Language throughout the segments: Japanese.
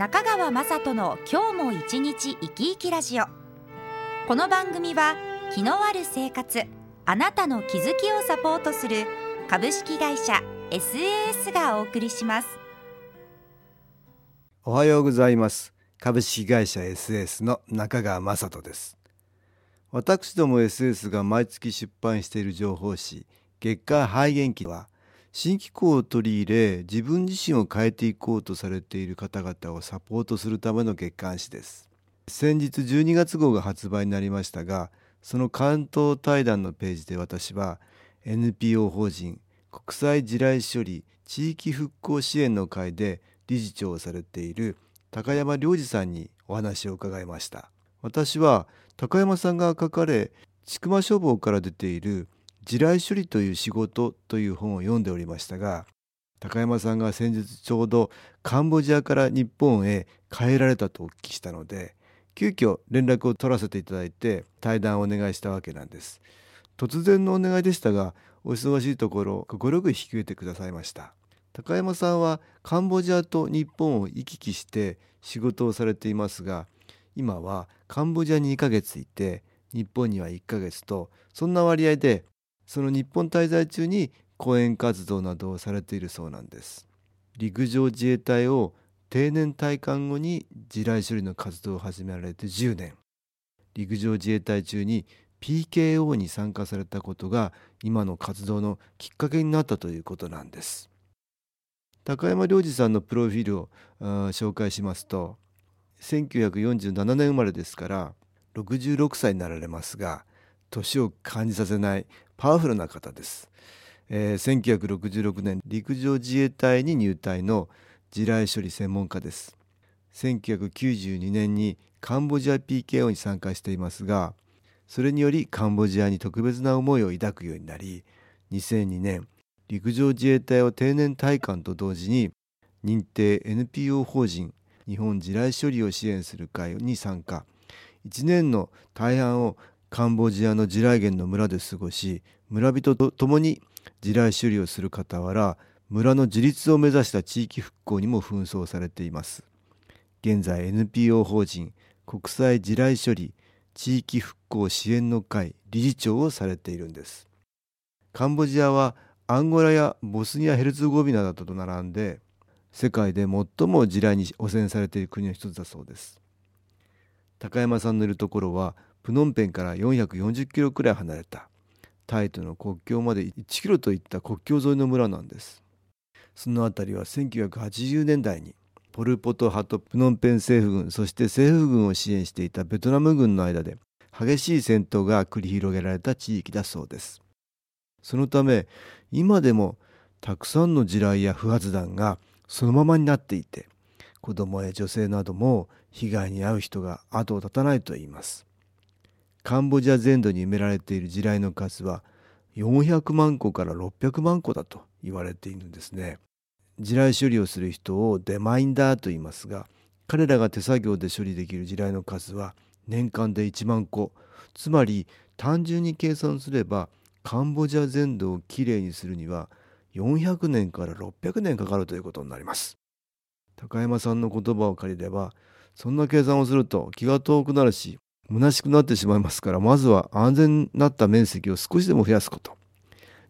中川雅人の今日も一日生き生きラジオ。この番組は気のある生活あなたの気づきをサポートする株式会社 SAS がお送りします。おはようございます。株式会社 SAS の中川雅人です。私ども SS が毎月出版している情報誌月刊肺元気は新機構を取り入れ自分自身を変えていこうとされている方々をサポートするための月刊誌です。先日12月号が発売になりましたがその関東対談のページで私は NPO 法人国際地雷処理地域復興支援の会で理事長をされている高山良二さんにお話を伺いました。私は高山さんが書かれ千曲書房から出ている地雷処理という仕事という本を読んでおりましたが高山さんが先日ちょうどカンボジアから日本へ帰られたとお聞きしたので急遽連絡を取らせていただいて対談をお願いしたわけなんです。突然のお願いでしたがお忙しいところ快く引き受けてくださいました。高山さんはカンボジアと日本を行き来して仕事をされていますが今はカンボジアに2ヶ月いて日本には1ヶ月とそんな割合でその日本滞在中に講演活動などをされているそうなんです。陸上自衛隊を定年退官後に地雷処理の活動を始められて10年。陸上自衛隊中に PKO に参加されたことが今の活動のきっかけになったということなんです。高山良二さんのプロフィールを紹介しますと1947年生まれですから66歳になられますが年を感じさせないパワフルな方です、えー、1966年陸上自衛隊に入隊の地雷処理専門家です。1992年にカンボジア PKO に参加していますがそれによりカンボジアに特別な思いを抱くようになり2002年陸上自衛隊を定年退官と同時に認定 NPO 法人日本地雷処理を支援する会に参加。1年の大半をカンボジアの地雷原の村で過ごし村人と共に地雷処理をする傍ら村の自立を目指した地域復興にも紛争されています。現在 NPO 法人国際地雷処理地域復興支援の会理事長をされているんです。カンボジアはアンゴラやボスニア・ヘルツゴビナなどと並んで世界で最も地雷に汚染されている国の一つだそうです。高山さんのいるところはプノンペンから440キロくらい離れた。タイとの国境まで1キロといった国境沿いの村なんです。その辺りは1980年代にポル・ポト派とプノンペン政府軍そして政府軍を支援していたベトナム軍の間で激しい戦闘が繰り広げられた地域だそうです。そのため今でもたくさんの地雷や不発弾がそのままになっていて子供や女性なども被害に遭う人が後を絶たないといいます。カンボジア全土に埋められている地雷の数は400万個から600万個だと言われているんですね。地雷処理をする人をデマインダーと言いますが彼らが手作業で処理できる地雷の数は年間で1万個。つまり単純に計算すればカンボジア全土をきれいにするには400年から600年かかるということになります。高山さんの言葉を借りればそんな計算をすると気が遠くなるし虚しくなってしまいますからまずは安全になった面積を少しでも増やすこと。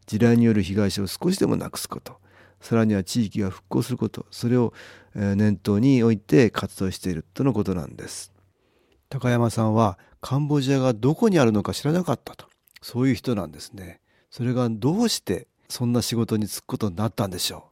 地雷による被害者を少しでもなくすこと。さらには地域が復興すること。それを念頭に置いて活動しているとのことなんです。高山さんはカンボジアがどこにあるのか知らなかったと。そういう人なんですね。それがどうしてそんな仕事に就くことになったんでしょう。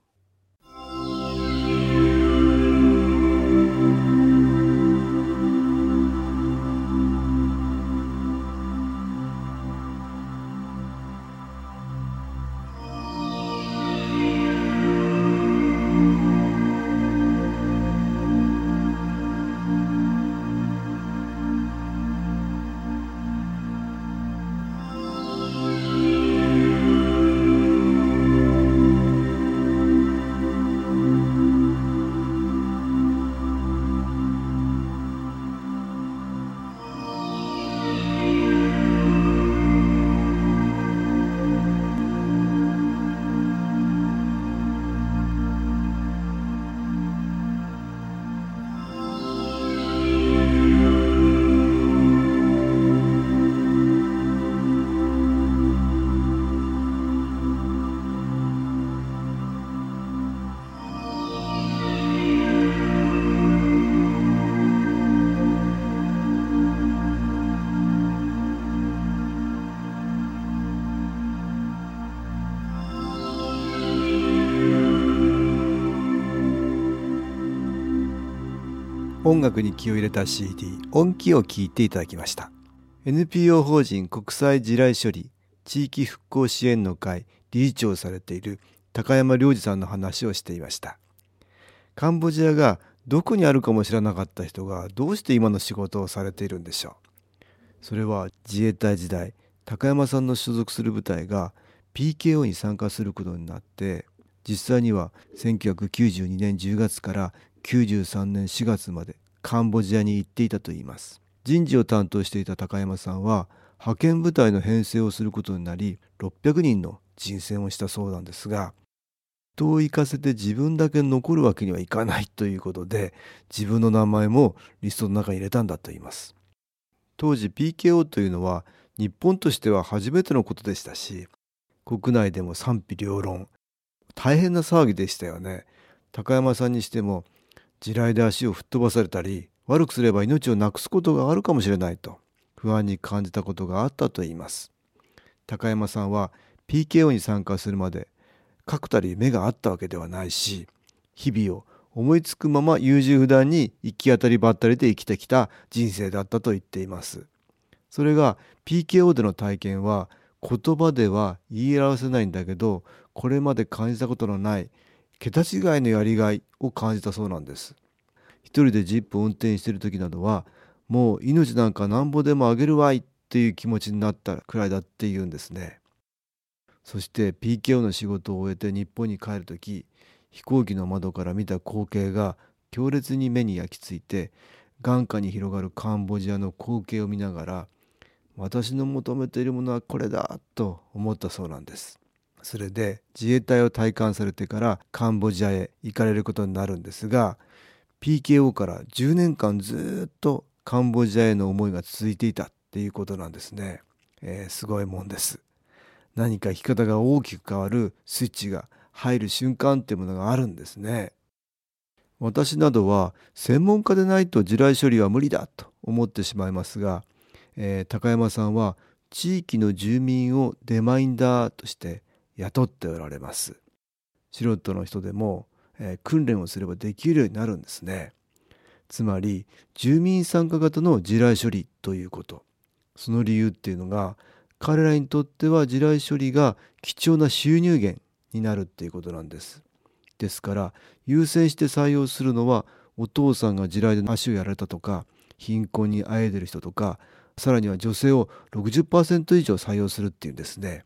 音楽に気を入れた CD 音気を聞いていただきました。NPO 法人国際地雷処理地域復興支援の会理事長をされている高山良二さんの話をしていました。カンボジアがどこにあるかも知らなかった人がどうして今の仕事をされているんでしょう。それは自衛隊時代高山さんの所属する部隊が PKO に参加することになって実際には1992年10月から93年4月までカンボジアに行っていたといいます。人事を担当していた高山さんは派遣部隊の編成をすることになり600人の人選をしたそうなんですが人を行かせて自分だけ残るわけにはいかないということで自分の名前もリストの中に入れたんだと言います。当時 PKO というのは日本としては初めてのことでしたし国内でも賛否両論大変な騒ぎでしたよね。高山さんにしても地雷で足を吹っ飛ばされたり悪くすれば命をなくすことがあるかもしれないと不安に感じたことがあったといいます。高山さんは PKO に参加するまで確たり目があったわけではないし日々を思いつくまま優柔不断に行き当たりばったりで生きてきた人生だったと言っています。それが PKO での体験は言葉では言い表せないんだけどこれまで感じたことのない桁違いのやりがいを感じたそうなんです。一人でジップを運転している時などはもう命なんかなんぼでもあげるわいっていう気持ちになったくらいだっていうんですね。そして PKO の仕事を終えて日本に帰る時飛行機の窓から見た光景が強烈に目に焼き付いて眼下に広がるカンボジアの光景を見ながら私の求めているものはこれだと思ったそうなんです。それで自衛隊を退官されてからカンボジアへ行かれることになるんですが PKO から10年間ずっとカンボジアへの思いが続いていたっていうことなんですね、えー、すごいもんです。何か生き方が大きく変わるスイッチが入る瞬間っていうものがあるんですね。私などは専門家でないと地雷処理は無理だと思ってしまいますがえー、高山さんは地域の住民をデマインダーとして雇っておられます。素人の人でも、えー、訓練をすればできるようになるんですね。つまり住民参加型の地雷処理ということ。その理由っていうのが彼らにとっては地雷処理が貴重な収入源になるっていうことなんです。ですから優先して採用するのはお父さんが地雷で足をやられたとか貧困にあえでる人とかさらには女性を60%以上採用するっていうんですね。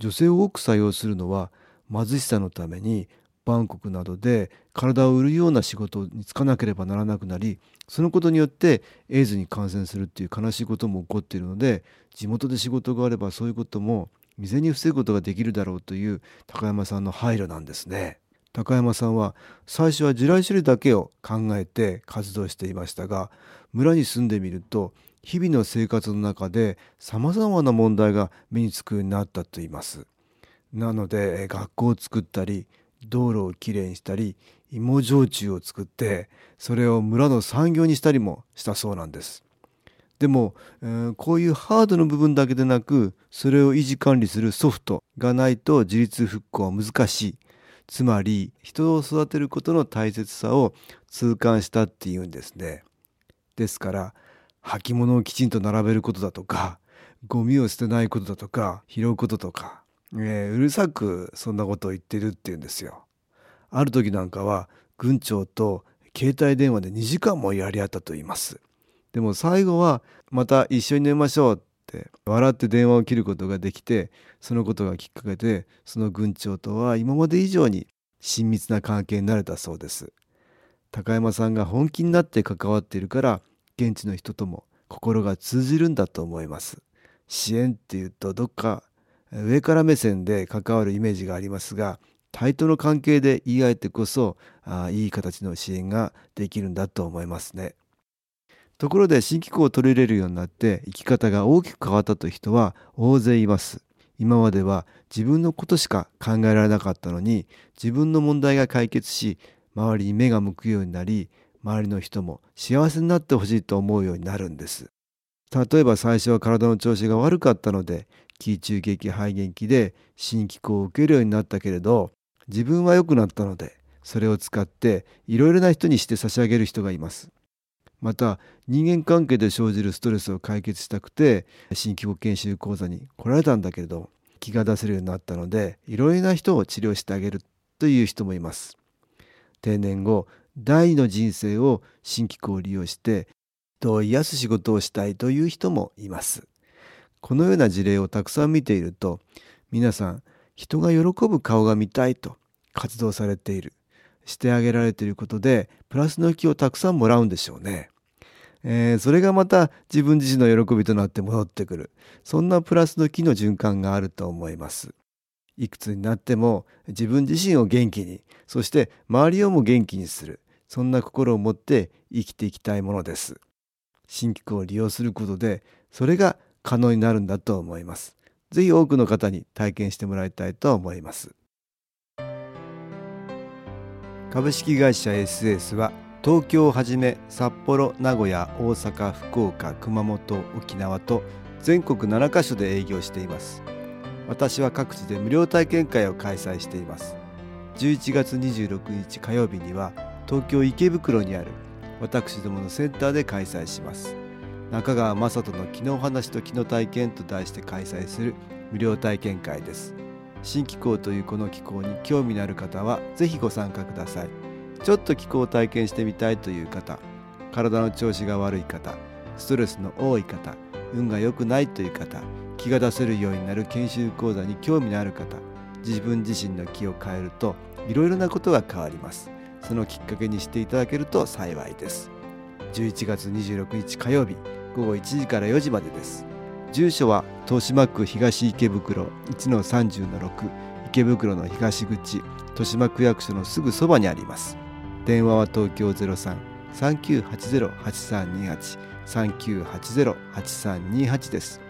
女性を多く採用するのは貧しさのためにバンコクなどで体を売るような仕事に就かなければならなくなりそのことによってエイズに感染するっていう悲しいことも起こっているので地元で仕事があればそういうことも未然に防ぐことができるだろうという高山さんの配慮なんですね。高山さんは最初は地雷処理だけを考えて活動していましたが村に住んでみると日々の生活の中でさまざまな問題が目につくようになったといいます。なので学校を作ったり道路をきれいにしたり芋焼酎を作ってそれを村の産業にしたりもしたそうなんです。でも、えー、こういうハードの部分だけでなくそれを維持管理するソフトがないと自立復興は難しいつまり人を育てることの大切さを痛感したっていうんですね。ですから履物をきちんと並べることだとかゴミを捨てないことだとか拾うこととか、えー、うるさくそんなことを言ってるっていうんですよ。ある時なんかは軍長と携帯電話で2時間もやり合ったと言います。でも最後はまた一緒に寝ましょうって笑って電話を切ることができてそのことがきっかけでその軍長とは今まで以上に親密な関係になれたそうです。高山さんが本気になって関わっているから現地の人とも心が通じるんだと思います。支援っていうとどっか上から目線で関わるイメージがありますが対等の関係で言い合えてこそあいい形の支援ができるんだと思いますね。ところで新機構を取り入れるようになって生き方が大きく変わったという人は大勢います。今までは自分のことしか考えられなかったのに自分の問題が解決し周りに目が向くようになり周りの人も幸せになってほしいと思うようになるんです。例えば最初は体の調子が悪かったので気中激肺元気で新機構を受けるようになったけれど自分は良くなったのでそれを使っていろいろな人にして差し上げる人がいます。また人間関係で生じるストレスを解決したくて新規保研修講座に来られたんだけれど気が出せるようになったのでいろいろな人を治療してあげるという人もいます。定年後第二の人生を新機構を利用して人を癒す仕事をしたいという人もいますこのような事例をたくさん見ていると皆さん人が喜ぶ顔が見たいと活動されているしてあげられていることでプラスの気をたくさんもらうんでしょうね。えー、それがまた自分自身の喜びとなって戻ってくるそんなプラスの気の循環があると思います。いくつになっても自分自身を元気にそして周りをも元気にするそんな心を持って生きていきたいものです。新機構を利用することでそれが可能になるんだと思います。ぜひ多くの方に体験してもらいたいと思います。株式会社 SS は東京をはじめ札幌名古屋大阪福岡熊本沖縄と全国7カ所で営業しています私は各地で無料体験会を開催しています。11月26日火曜日には東京池袋にある私どものセンターで開催します。中川雅人の気の話と気の体験と題して開催する無料体験会です。新気候というこの気候に興味のある方はぜひご参加ください。ちょっと気候を体験してみたいという方体の調子が悪い方ストレスの多い方運が良くないという方気が出せるようになる研修講座に興味のある方自分自身の気を変えるといろいろなことが変わります。そのきっかけにしていただけると幸いです。11月26日火曜日午後1時から4時までです。住所は豊島区東池袋1-30-6池袋の東口豊島区役所のすぐそばにあります。電話は東京03-3980-8328 3980-8328です。